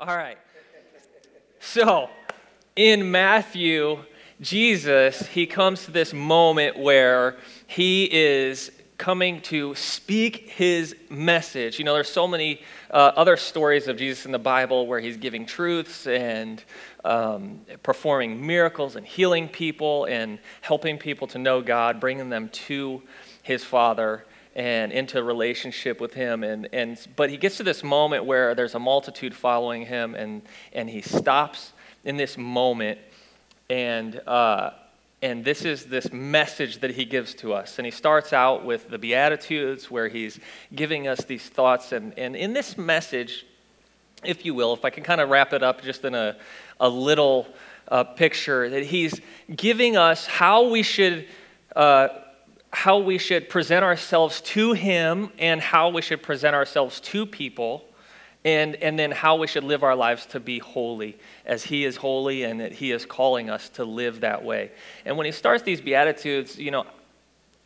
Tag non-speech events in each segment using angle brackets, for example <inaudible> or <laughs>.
All right. So, in Matthew, Jesus, he comes to this moment where he is coming to speak his message. You know, there's so many uh, other stories of Jesus in the Bible where he's giving truths and um, performing miracles and healing people and helping people to know God, bringing them to his Father and into relationship with him and, and but he gets to this moment where there's a multitude following him and and he stops in this moment and uh, and this is this message that he gives to us. And he starts out with the Beatitudes, where he's giving us these thoughts. And, and in this message, if you will, if I can kind of wrap it up just in a, a little uh, picture, that he's giving us how we should. Uh, how we should present ourselves to him and how we should present ourselves to people and, and then how we should live our lives to be holy as He is holy and that He is calling us to live that way. And when He starts these Beatitudes, you know,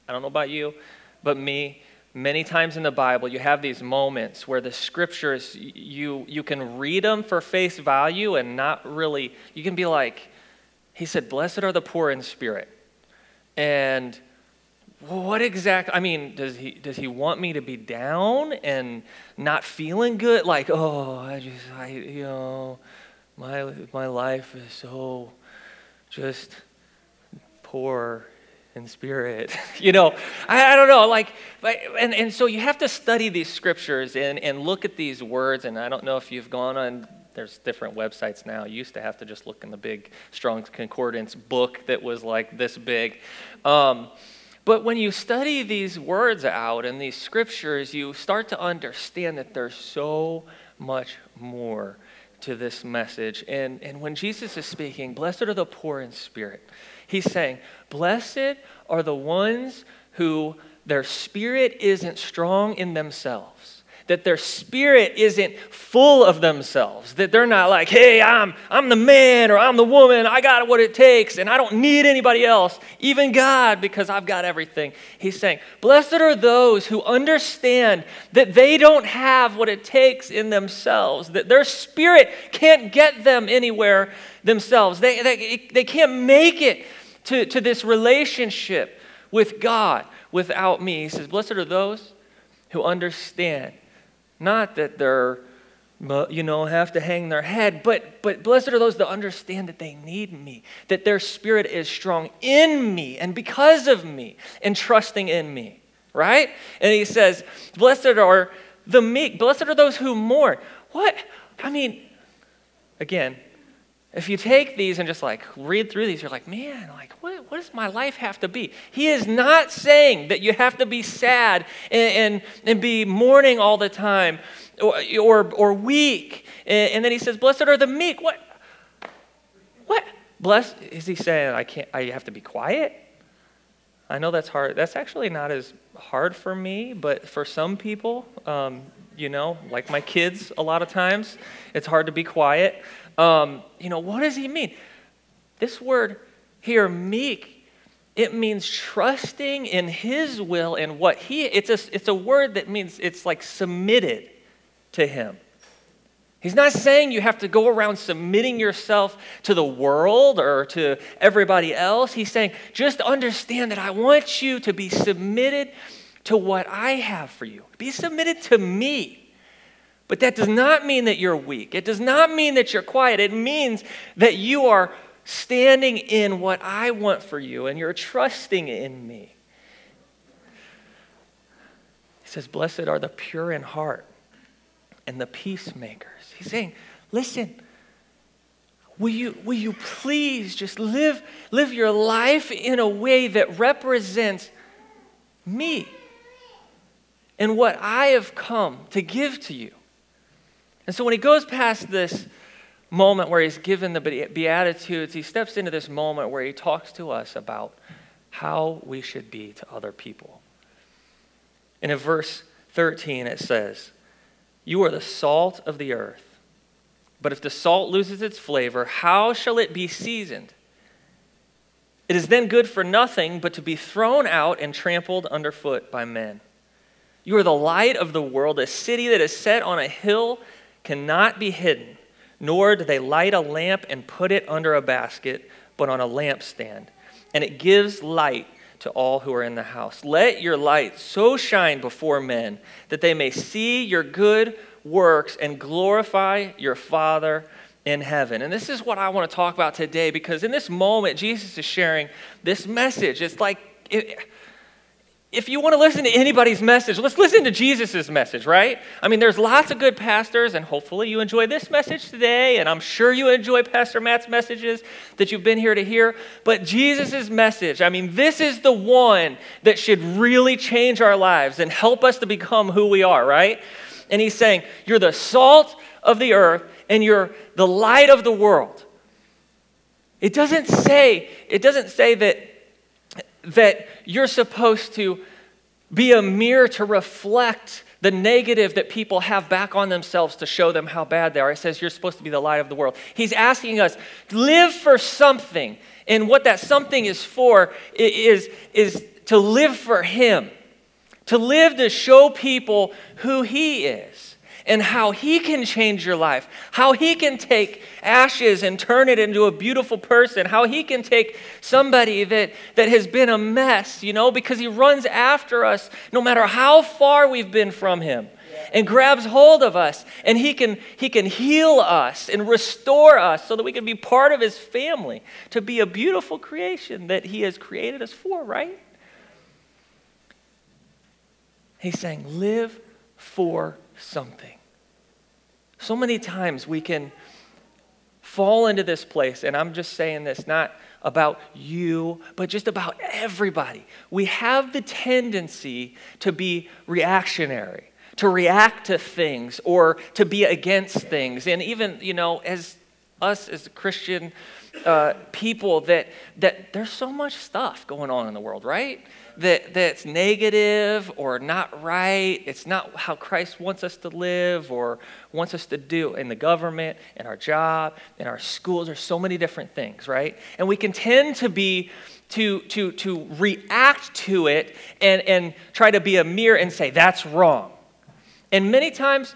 I don't know about you, but me, many times in the Bible, you have these moments where the scriptures, you, you can read them for face value and not really, you can be like, He said, Blessed are the poor in spirit. And what exactly i mean does he does he want me to be down and not feeling good? Like oh i just i you know my my life is so just poor in spirit <laughs> you know? I, I don't know like and, and so you have to study these scriptures and, and look at these words and i don't know if you've gone on there's different websites now. You used to have to just look in the big strong's concordance book that was like this big. Um, but when you study these words out and these scriptures, you start to understand that there's so much more to this message. And, and when Jesus is speaking, blessed are the poor in spirit, he's saying, blessed are the ones who their spirit isn't strong in themselves that their spirit isn't full of themselves, that they're not like, hey, I'm, I'm the man or I'm the woman, I got what it takes, and I don't need anybody else, even God, because I've got everything. He's saying, blessed are those who understand that they don't have what it takes in themselves, that their spirit can't get them anywhere themselves. They, they, they can't make it to, to this relationship with God without me. He says, blessed are those who understand not that they're, you know, have to hang their head, but, but blessed are those that understand that they need me, that their spirit is strong in me and because of me and trusting in me, right? And he says, Blessed are the meek, blessed are those who mourn. What? I mean, again, if you take these and just like read through these, you're like, man, like, what, what does my life have to be? He is not saying that you have to be sad and, and, and be mourning all the time or, or, or weak. And, and then he says, blessed are the meek. What? What? Blessed? Is he saying I can't, I have to be quiet? I know that's hard. That's actually not as hard for me, but for some people, um, you know, like my kids, a lot of times, it's hard to be quiet. Um, you know, what does he mean? This word here, meek, it means trusting in his will and what he, it's a, it's a word that means it's like submitted to him. He's not saying you have to go around submitting yourself to the world or to everybody else. He's saying, just understand that I want you to be submitted to what I have for you. Be submitted to me. But that does not mean that you're weak. It does not mean that you're quiet. It means that you are standing in what I want for you and you're trusting in me. He says, Blessed are the pure in heart and the peacemakers. He's saying, Listen, will you, will you please just live, live your life in a way that represents me and what I have come to give to you? And so when he goes past this moment where he's given the Beatitudes, he steps into this moment where he talks to us about how we should be to other people. And in verse 13, it says, You are the salt of the earth. But if the salt loses its flavor, how shall it be seasoned? It is then good for nothing but to be thrown out and trampled underfoot by men. You are the light of the world, a city that is set on a hill cannot be hidden. nor do they light a lamp and put it under a basket, but on a lampstand. And it gives light to all who are in the house. Let your light so shine before men that they may see your good works and glorify your Father in heaven. And this is what I want to talk about today because in this moment, Jesus is sharing this message. It's like, it, if you want to listen to anybody's message, let's listen to Jesus' message, right? I mean, there's lots of good pastors, and hopefully you enjoy this message today, and I'm sure you enjoy Pastor Matt's messages that you've been here to hear. But Jesus' message, I mean, this is the one that should really change our lives and help us to become who we are, right? And he's saying, You're the salt of the earth, and you're the light of the world. It doesn't say, it doesn't say that that you're supposed to be a mirror to reflect the negative that people have back on themselves to show them how bad they are. It says you're supposed to be the light of the world. He's asking us, live for something. And what that something is for is, is to live for Him, to live to show people who He is and how He can change your life, how He can take ashes and turn it into a beautiful person, how He can take somebody that, that has been a mess, you know, because He runs after us no matter how far we've been from Him and grabs hold of us and he can he can heal us and restore us so that we can be part of his family to be a beautiful creation that he has created us for right? He's saying live for something. So many times we can fall into this place, and I'm just saying this not about you, but just about everybody. We have the tendency to be reactionary, to react to things or to be against things. And even, you know, as us as Christian uh, people, that, that there's so much stuff going on in the world, right? That, that's negative or not right. It's not how Christ wants us to live or wants us to do in the government, in our job, in our schools. There's so many different things, right? And we can tend to be to, to, to react to it and, and try to be a mirror and say, that's wrong. And many times,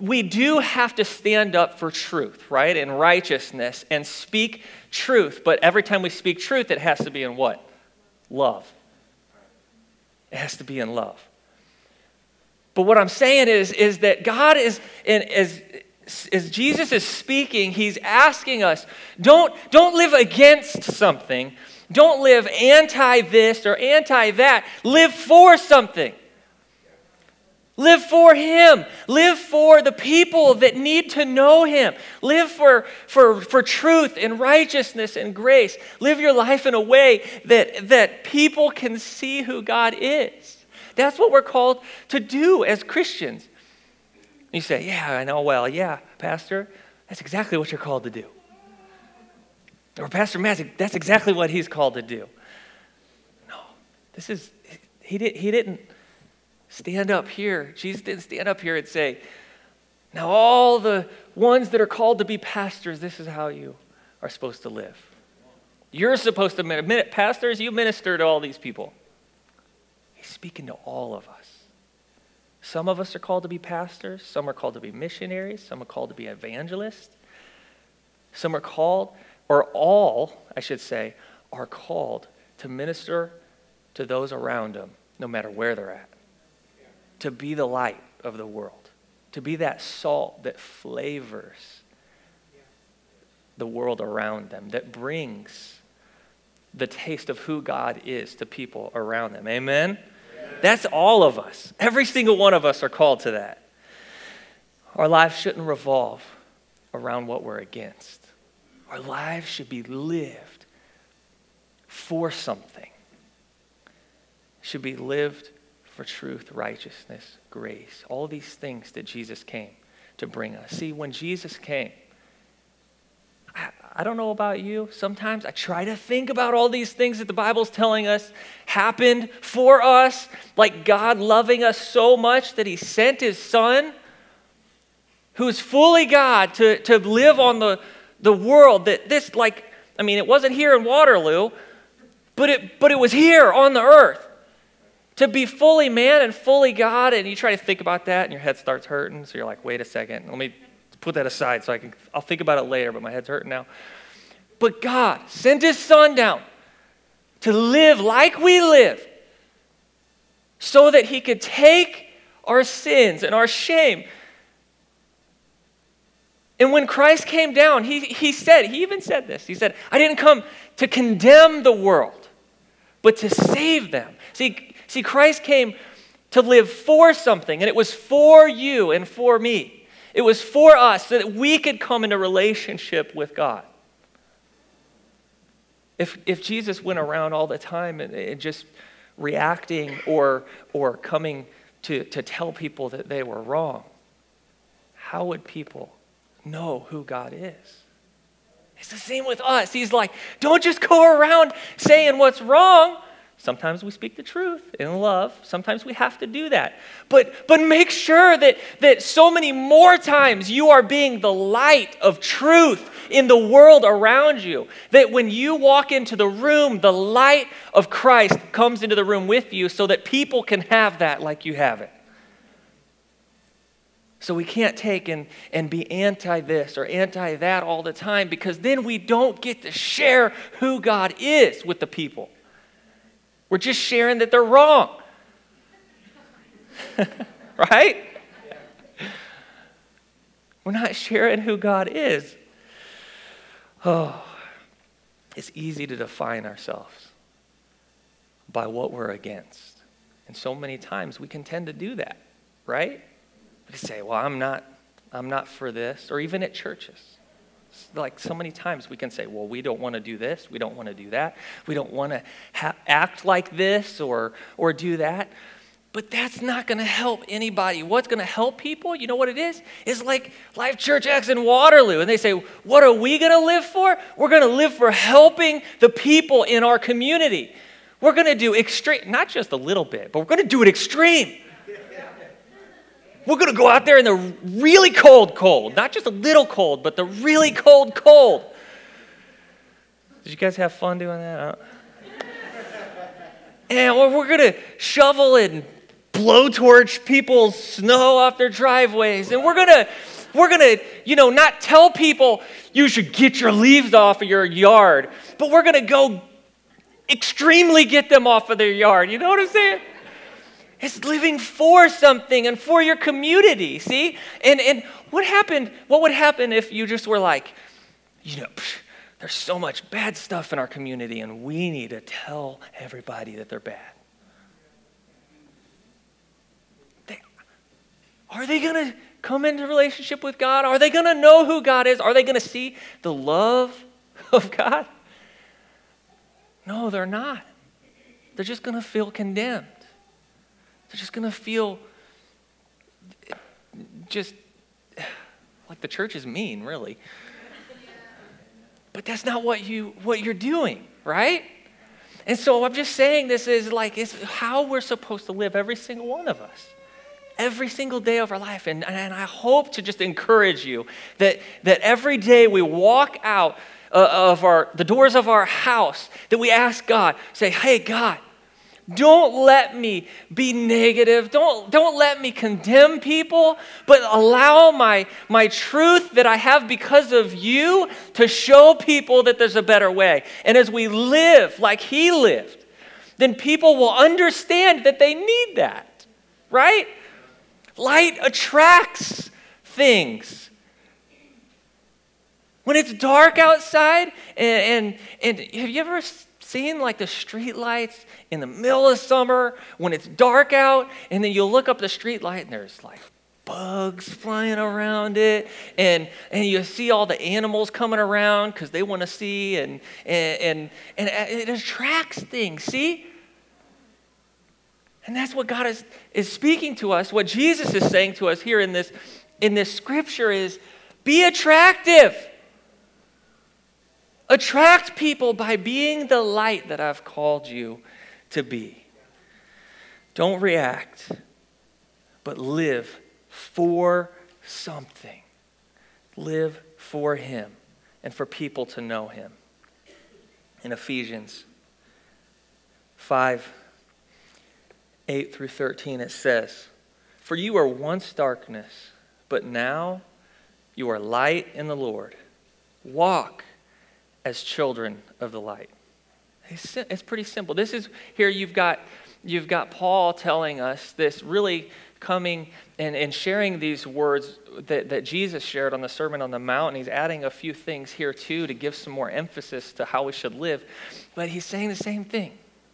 we do have to stand up for truth, right? And righteousness and speak truth. But every time we speak truth, it has to be in what? Love. It has to be in love. But what I'm saying is, is that God is, as, as Jesus is speaking, he's asking us don't, don't live against something, don't live anti this or anti that, live for something. Live for Him. Live for the people that need to know Him. Live for, for, for truth and righteousness and grace. Live your life in a way that, that people can see who God is. That's what we're called to do as Christians. You say, Yeah, I know well. Yeah, Pastor, that's exactly what you're called to do. Or Pastor Matt, that's exactly what he's called to do. No, this is, he, did, he didn't stand up here. Jesus didn't stand up here and say, Now, all the ones that are called to be pastors, this is how you are supposed to live. You're supposed to, minister. pastors, you minister to all these people. He's speaking to all of us. Some of us are called to be pastors, some are called to be missionaries, some are called to be evangelists. Some are called, or all, I should say, are called to minister to those around them, no matter where they're at to be the light of the world, to be that salt that flavors the world around them, that brings the taste of who God is to people around them. Amen? That's all of us. Every single one of us are called to that. Our lives shouldn't revolve around what we're against. Our lives should be lived for something. Should be lived for truth, righteousness, grace, all these things that Jesus came to bring us. See, when Jesus came, I, I, don't know about you. Sometimes I try to think about all these things that the Bible's telling us happened for us, like God loving us so much that He sent His Son, who is fully God, to, to live on the, the world that this, like, I mean, it wasn't here in Waterloo, but it, but it was here on the earth to be fully man and fully God, and you try to think about that, and your head starts hurting. So you're like, wait a second, let me put that aside so I can, I'll think about it later, but my head's hurting now. But God sent his son down to live like we live so that he could take our sins and our shame. And when Christ came down, he, he said, he even said this. He said, I didn't come to condemn the world, but to save them. See, see, Christ came to live for something, and it was for you and for me. It was for us so that we could come into relationship with God. If, if Jesus went around all the time and, and just reacting or, or coming to, to tell people that they were wrong, how would people know who God is? It's the same with us. He's like, don't just go around saying what's wrong. Sometimes we speak the truth in love. Sometimes we have to do that. But, but make sure that, that so many more times you are being the light of truth in the world around you. That when you walk into the room, the light of Christ comes into the room with you so that people can have that like you have it. So we can't take and, and be anti this or anti that all the time because then we don't get to share who God is with the people. We're just sharing that they're wrong. <laughs> right? We're not sharing who God is. Oh, it's easy to define ourselves by what we're against. And so many times we can tend to do that, right? We say, well, I'm not, I'm not for this, or even at churches like so many times we can say, well, we don't want to do this, we don't want to do that, we don't want to ha- act like this or, or do that. But that's not going to help anybody. What's going to help people, you know what it is? Is like Life Church X in Waterloo. And they say, what are we going to live for? We're going to live for helping the people in our community. We're going to do extreme, not just a little bit, but we're going to do it extreme. We're going to go out there in the really cold, cold. Not just a little cold, but the really cold, cold. Did you guys have fun doing that? Eh, and we're going to shovel and blowtorch people's snow off their driveways. And we're going to we're going to, you know, not tell people you should get your leaves off of your yard, but we're going to go extremely get them off of their yard. You know what I'm saying? It's living for something and for your community, see? And, and what happened, what would happen if you just were like, you know, psh, there's so much bad stuff in our community and we need to tell everybody that they're bad? They, are they going to come into relationship with God? Are they going to know who God is? Are they going to see the love <laughs> of God? No, they're not. They're just going to feel condemned. They're just going to feel just <sighs> like the church is mean, really. But that's not what you what you're doing, right? And so I'm just saying this is like it's how we're supposed to live every single one of us. Every single day of our life. And, and I hope to just encourage you that, that every day we walk out uh, of our the doors of our house, that we ask God, say, hey God, don't let me be negative. Don't, don't let me condemn people, but allow my, my truth that I have because of you to show people that there's a better way. And as we live like He lived, then people will understand that they need that, right? Light attracts things. When it's dark outside, and, and, and have you ever seen like the street lights in the middle of summer when it's dark out, and then you look up the street light and there's like bugs flying around it, and, and you see all the animals coming around because they want to see, and, and, and, and it attracts things, see? And that's what God is, is speaking to us. What Jesus is saying to us here in this, in this scripture is be attractive. Attract people by being the light that I've called you to be. Don't react, but live for something. Live for Him and for people to know Him. In Ephesians 5 8 through 13, it says, For you were once darkness, but now you are light in the Lord. Walk as children of the light. It's, it's pretty simple. This is here you've got you've got Paul telling us this really coming and, and sharing these words that, that Jesus shared on the Sermon on the Mount. And he's adding a few things here too to give some more emphasis to how we should live. But he's saying the same thing.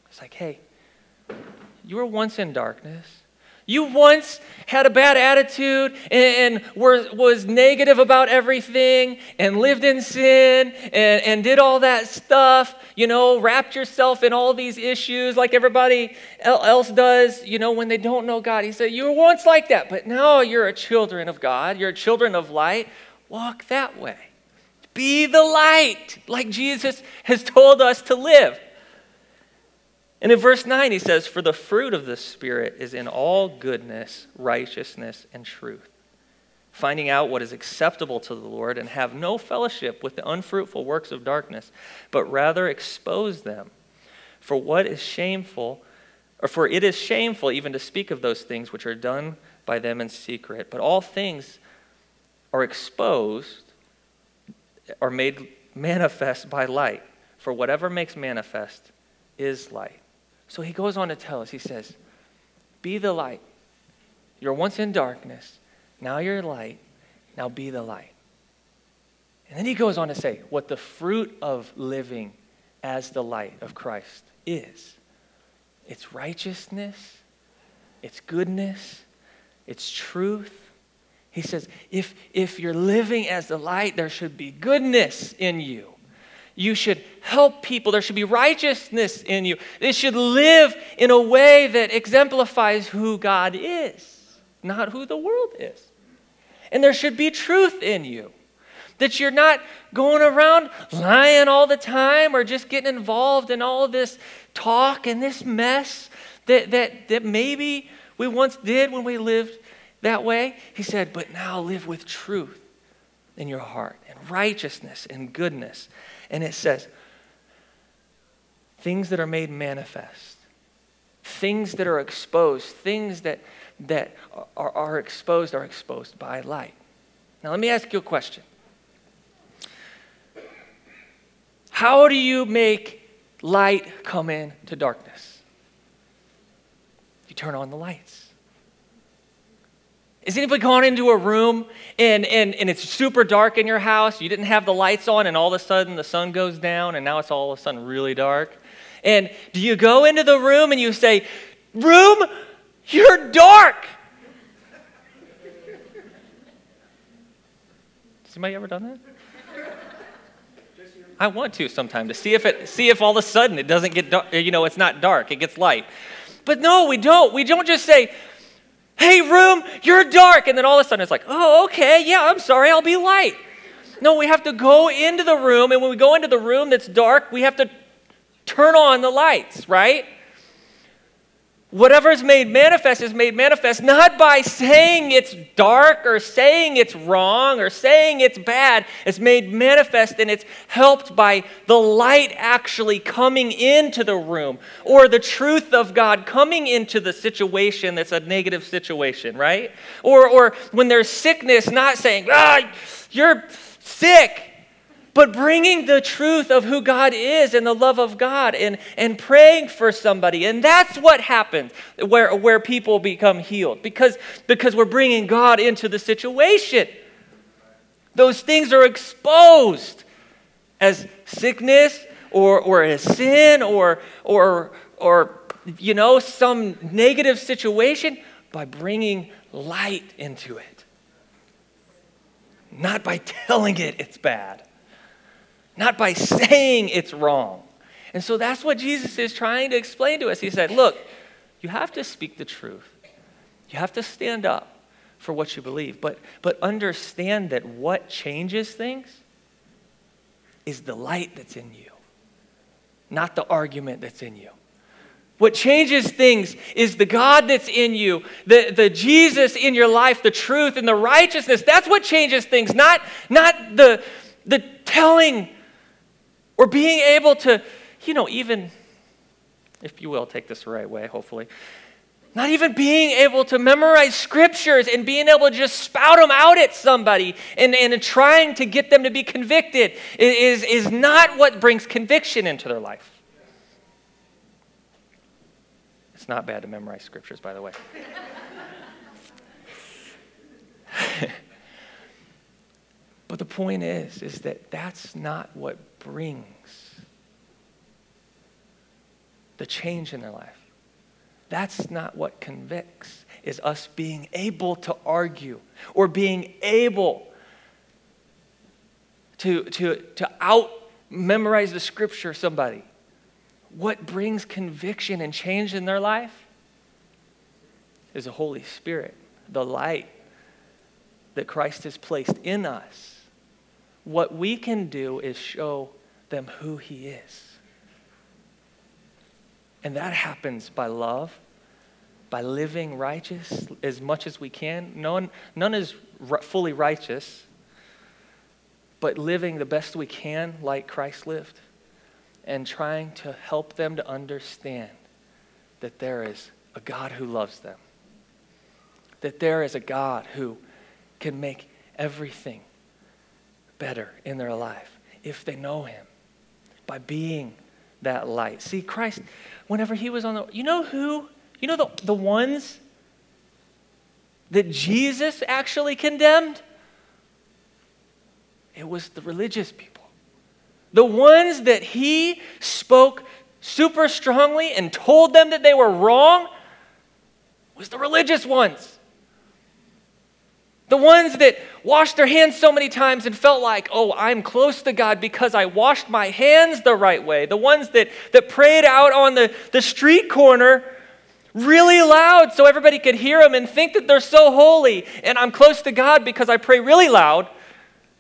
It's like, hey, you were once in darkness. You once had a bad attitude and, and were, was negative about everything and lived in sin and, and did all that stuff, you know, wrapped yourself in all these issues like everybody else does, you know, when they don't know God. He said, You were once like that, but now you're a children of God. You're a children of light. Walk that way. Be the light like Jesus has told us to live. And in verse 9, he says, For the fruit of the Spirit is in all goodness, righteousness, and truth, finding out what is acceptable to the Lord, and have no fellowship with the unfruitful works of darkness, but rather expose them. For what is shameful, or for it is shameful even to speak of those things which are done by them in secret. But all things are exposed, are made manifest by light. For whatever makes manifest is light. So he goes on to tell us, he says, Be the light. You're once in darkness, now you're light, now be the light. And then he goes on to say what the fruit of living as the light of Christ is it's righteousness, it's goodness, it's truth. He says, if, if you're living as the light, there should be goodness in you. You should help people. There should be righteousness in you. It should live in a way that exemplifies who God is, not who the world is. And there should be truth in you. That you're not going around lying all the time or just getting involved in all this talk and this mess that, that, that maybe we once did when we lived that way. He said, but now live with truth in your heart and righteousness and goodness and it says, things that are made manifest, things that are exposed, things that, that are, are exposed are exposed by light. Now, let me ask you a question. How do you make light come into darkness? You turn on the lights. Has anybody gone into a room and, and, and it's super dark in your house? You didn't have the lights on, and all of a sudden the sun goes down, and now it's all of a sudden really dark? And do you go into the room and you say, Room, you're dark? Has anybody ever done that? I want to sometime to see if it see if all of a sudden it doesn't get dark, you know, it's not dark, it gets light. But no, we don't. We don't just say, Hey, room, you're dark. And then all of a sudden it's like, oh, okay, yeah, I'm sorry, I'll be light. No, we have to go into the room, and when we go into the room that's dark, we have to turn on the lights, right? Whatever is made manifest is made manifest not by saying it's dark or saying it's wrong or saying it's bad. It's made manifest and it's helped by the light actually coming into the room or the truth of God coming into the situation that's a negative situation, right? Or, or when there's sickness, not saying, ah, you're sick but bringing the truth of who God is and the love of God and, and praying for somebody. And that's what happens where, where people become healed because, because we're bringing God into the situation. Those things are exposed as sickness or, or as sin or, or, or, you know, some negative situation by bringing light into it. Not by <laughs> telling it it's bad not by saying it's wrong. And so that's what Jesus is trying to explain to us. He said, Look, you have to speak the truth, you have to stand up for what you believe, but, but understand that what changes things is the light that's in you, not the argument that's in you. What changes things is the God that's in you, the, the Jesus in your life, the truth and the righteousness. That's what changes things, not, not the, the telling or being able to, you know, even, if you will, take this the right way, hopefully. Not even being able to memorize scriptures and being able to just spout them out at somebody and, and trying to get them to be convicted is, is not what brings conviction into their life. It's not bad to memorize scriptures, by the way. <laughs> but the point is, is that that's not what brings the change in their life. That's not what convicts, is us being able to argue or being able to, to, to out memorize the scripture somebody. What brings conviction and change in their life is the Holy Spirit, the light that Christ has placed in us. What we can do is show them who He is. And that happens by love, by living righteous as much as we can. None, none is fully righteous, but living the best we can like Christ lived and trying to help them to understand that there is a God who loves them, that there is a God who can make everything better in their life if they know Him by being that light. See, Christ, whenever he was on the, you know who? You know the, the ones that Jesus actually condemned? It was the religious people. The ones that he spoke super strongly and told them that they were wrong was the religious ones. The ones that washed their hands so many times and felt like, oh, I'm close to God because I washed my hands the right way. The ones that, that prayed out on the, the street corner really loud so everybody could hear them and think that they're so holy. And I'm close to God because I pray really loud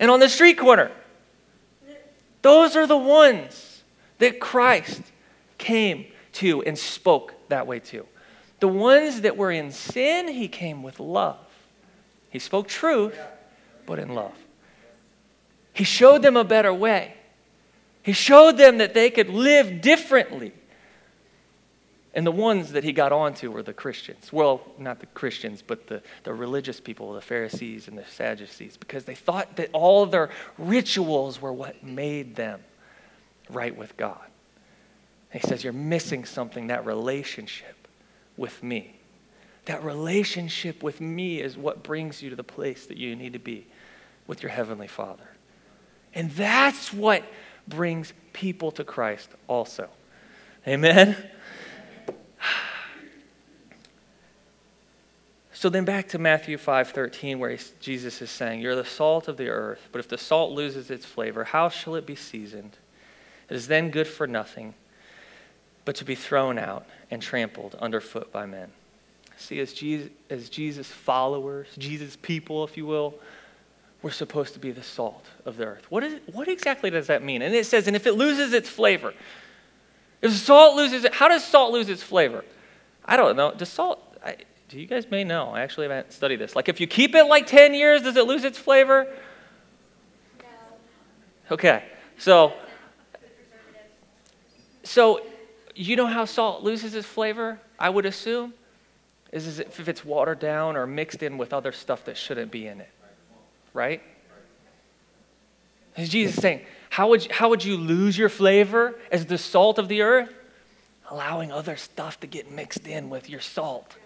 and on the street corner. Those are the ones that Christ came to and spoke that way to. The ones that were in sin, he came with love. He spoke truth, but in love. He showed them a better way. He showed them that they could live differently. And the ones that he got onto were the Christians. Well, not the Christians, but the, the religious people, the Pharisees and the Sadducees, because they thought that all their rituals were what made them right with God. And he says, You're missing something, that relationship with me. That relationship with me is what brings you to the place that you need to be with your Heavenly Father. And that's what brings people to Christ also. Amen? <sighs> So then back to Matthew 5:13 where Jesus is saying, "You're the salt of the earth, but if the salt loses its flavor, how shall it be seasoned? It is then good for nothing, but to be thrown out and trampled underfoot by men." See, as Jesus, as Jesus followers, Jesus people, if you will, we're supposed to be the salt of the earth. What, is, what exactly does that mean? And it says, and if it loses its flavor, if salt loses it, how does salt lose its flavor? I don't know. Does salt, I, do you guys may know? I actually haven't studied this. Like if you keep it like 10 years, does it lose its flavor? No. Okay. So, so you know how salt loses its flavor, I would assume? Is, if it's watered down or mixed in with other stuff that shouldn't be in it. Right? Is Jesus saying, how would, you, how would you lose your flavor as the salt of the earth? Allowing other stuff to get mixed in with your salt.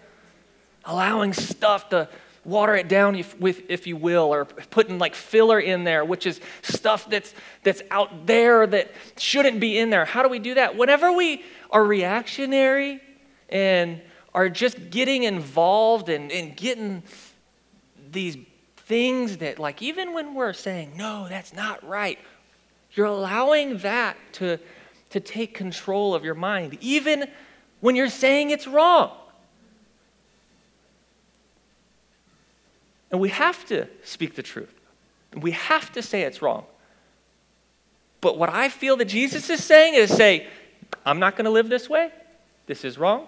Allowing stuff to water it down, if, with, if you will, or putting like filler in there, which is stuff that's, that's out there that shouldn't be in there. How do we do that? Whenever we are reactionary and are just getting involved and, and getting these things that, like, even when we're saying, no, that's not right, you're allowing that to, to take control of your mind, even when you're saying it's wrong. And we have to speak the truth. We have to say it's wrong. But what I feel that Jesus is saying is say, I'm not going to live this way. This is wrong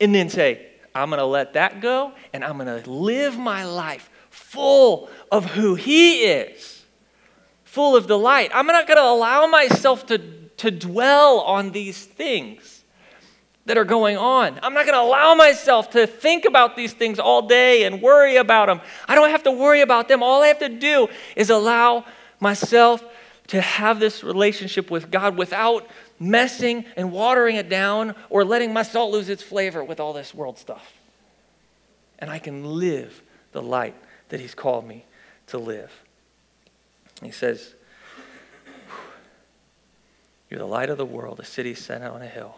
and then say, I'm going to let that go and I'm going to live my life full of who He is, full of delight. I'm not going to allow myself to, to dwell on these things. that are going on. I'm not going to allow myself to think about these things all day and worry about them. I don't have to worry about them. All I have to do is allow myself to have this relationship with God without messing and watering it down or letting my salt lose its flavor with all this world stuff. And I can live the light that He's called me to live. He says, You're the light of the world, a city set on a hill,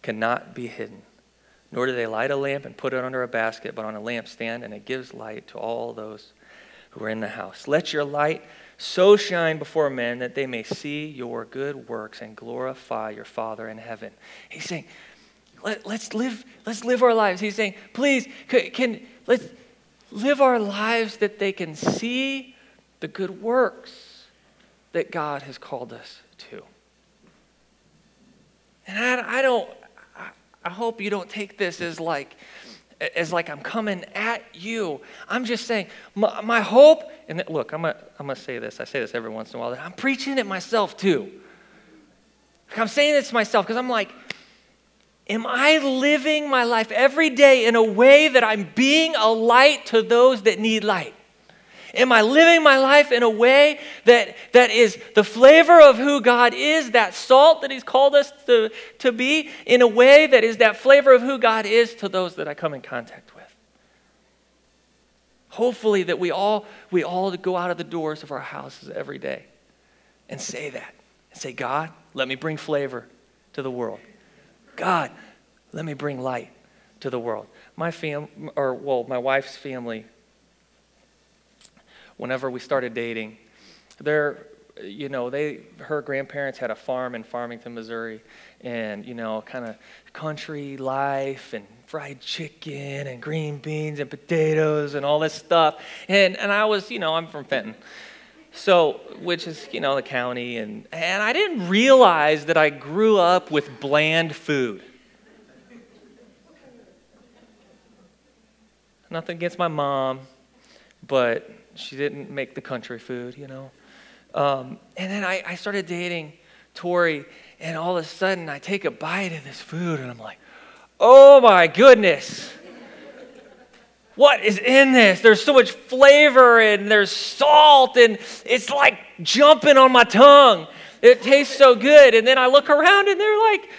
cannot be hidden. Nor do they light a lamp and put it under a basket, but on a lampstand, and it gives light to all those who are in the house. Let your light so shine before men that they may see your good works and glorify your Father in heaven. He's saying, Let, us live, let's live our lives. He's saying, please, can, can let's live our lives that they can see the good works that God has called us to. And I, I don't, I, I hope you don't take this as like, as like I'm coming at you. I'm just saying, my, my hope, and look, I'm going to I'm gonna say this. I say this every once in a while. I'm preaching it myself too. I'm saying this to myself because I'm like, am I living my life every day in a way that I'm being a light to those that need light? Am I living my life in a way that, that is the flavor of who God is, that salt that He's called us to, to be, in a way that is that flavor of who God is to those that I come in contact with? Hopefully that we all we all go out of the doors of our houses every day and say that. And say, God, let me bring flavor to the world. God, let me bring light to the world. My fam or well, my wife's family whenever we started dating. They're, you know, they, her grandparents had a farm in Farmington, Missouri, and, you know, kind of country life and fried chicken and green beans and potatoes and all this stuff. And, and I was, you know, I'm from Fenton. So, which is, you know, the county. And, and I didn't realize that I grew up with bland food. Nothing against my mom, but she didn't make the country food, you know. Um, and then I, I started dating Tori, and all of a sudden I take a bite of this food, and I'm like, oh my goodness. What is in this? There's so much flavor and there's salt, and it's like jumping on my tongue. It tastes so good. And then I look around and they're like,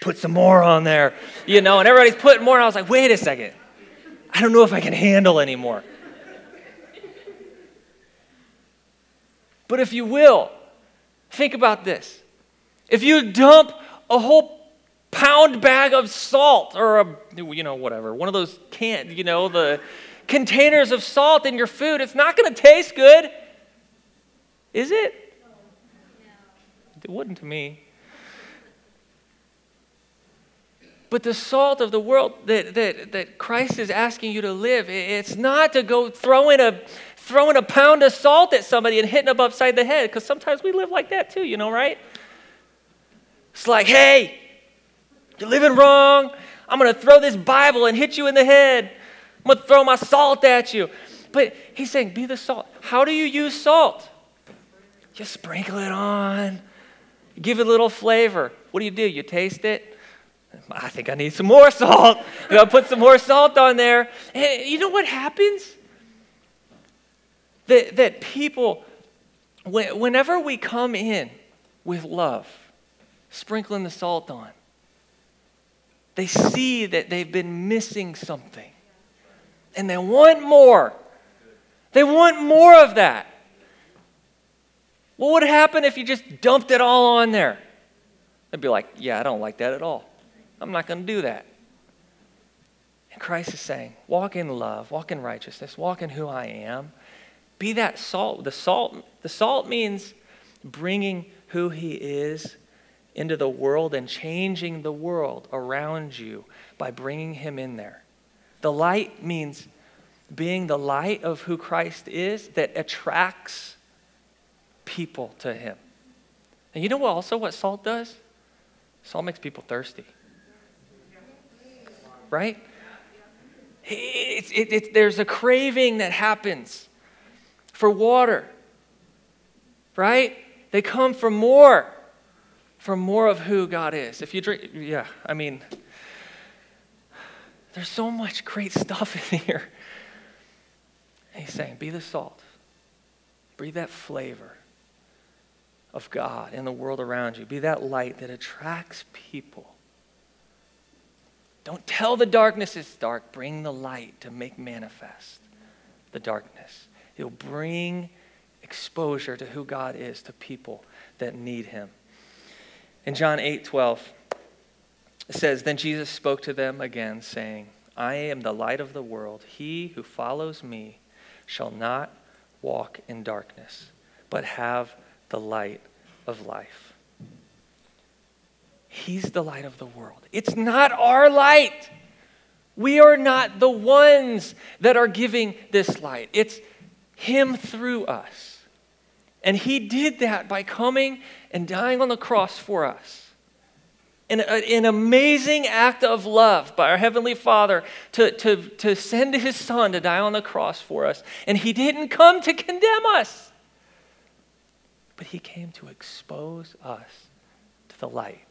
put some more on there, you know, and everybody's putting more. And I was like, wait a second. I don't know if I can handle anymore. But if you will, think about this. If you dump a whole pound bag of salt or a, you know, whatever, one of those can, you know, the containers of salt in your food, it's not going to taste good. Is it? It wouldn't to me. But the salt of the world that, that, that Christ is asking you to live, it's not to go throw in a throwing a pound of salt at somebody and hitting them upside the head, because sometimes we live like that too, you know, right? It's like, hey, you're living wrong. I'm going to throw this Bible and hit you in the head. I'm going to throw my salt at you. But he's saying, be the salt. How do you use salt? You sprinkle it on, give it a little flavor. What do you do? You taste it. I think I need some more <laughs> salt. I gotta put some more salt on there. And you know what happens? That, that people, whenever we come in with love, sprinkling the salt on, they see that they've been missing something. And they want more. They want more of that. What would happen if you just dumped it all on there? They'd be like, Yeah, I don't like that at all. I'm not going to do that. And Christ is saying, Walk in love, walk in righteousness, walk in who I am. Be that salt. The salt, the salt means bringing who he is into the world and changing the world around you by bringing him in there. The light means being the light of who Christ is that attracts people to him. And you know what also what salt does? Salt makes people thirsty. Right? It, it, there's a craving that happens for water, right? They come for more. for more of who God is. If you drink, yeah, I mean, there's so much great stuff <laughs> in here. He's saying, be the salt. Breathe that flavor of God in the world around you. Be that light that attracts people. Don't tell the darkness it's dark. Bring the light to make manifest the darkness. It'll bring exposure to who God is to people that need him. In John 8 12, it says, Then Jesus spoke to them again, saying, I am the light of the world. He who follows me shall not walk in darkness, but have the light of life. He's the light of the world. It's not our light. We are not the ones that are giving this light. It's Him through us. And He did that by coming and dying on the cross for us. An, uh, an amazing act of love by our Heavenly Father to, to, to send His Son to die on the cross for us. And He didn't come to condemn us, but He came to expose us to the light.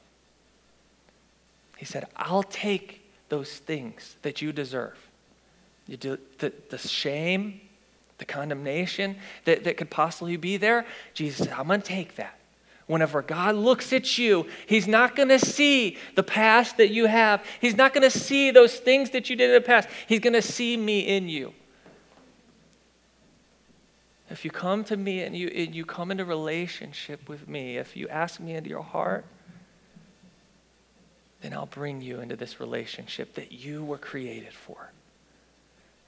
He said, I'll take those things that you deserve. You do, the, the shame, the condemnation that, that could possibly be there. Jesus said, I'm going to take that. Whenever God looks at you, He's not going to see the past that you have. He's not going to see those things that you did in the past. He's going to see me in you. If you come to me and you, and you come into relationship with me, if you ask me into your heart, then I'll bring you into this relationship that you were created for.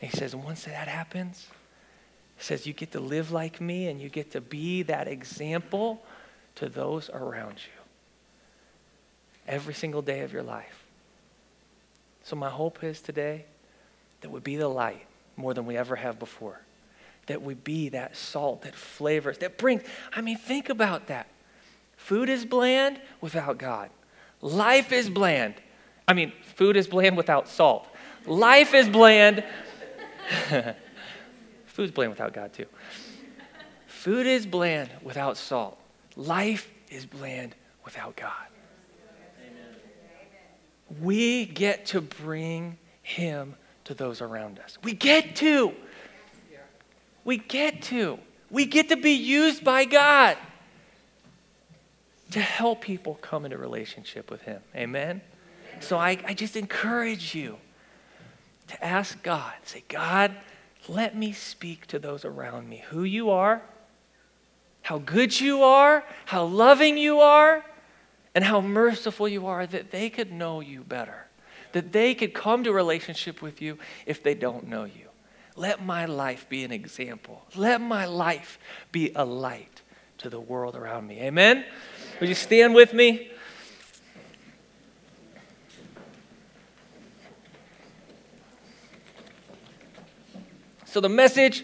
And he says, once that happens, says, you get to live like me and you get to be that example to those around you every single day of your life. So, my hope is today that we be the light more than we ever have before. That we be that salt that flavors, that brings. I mean, think about that. Food is bland without God, life is bland. I mean, food is bland without salt. Life is bland. <laughs> Food's bland without God, too. Food is bland without salt. Life is bland without God. Amen. We get to bring Him to those around us. We get to. We get to. We get to be used by God to help people come into relationship with Him. Amen? So I, I just encourage you to ask God, say, God, let me speak to those around me who you are how good you are, how loving you are, and how merciful you are, that they could know you better, that they could come to a relationship with you if they don't know you. Let my life be an example. Let my life be a light to the world around me. Amen? Would you stand with me? So, the message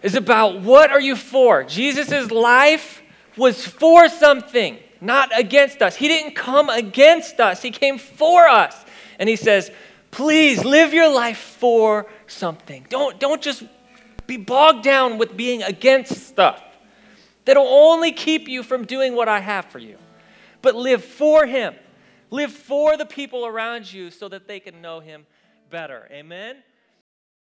is about what are you for? Jesus' life was for something, not against us. He didn't come against us, He came for us. And He says, please live your life for something. Don't, don't just be bogged down with being against stuff that'll only keep you from doing what I have for you. But live for Him. Live for the people around you so that they can know Him better. Amen?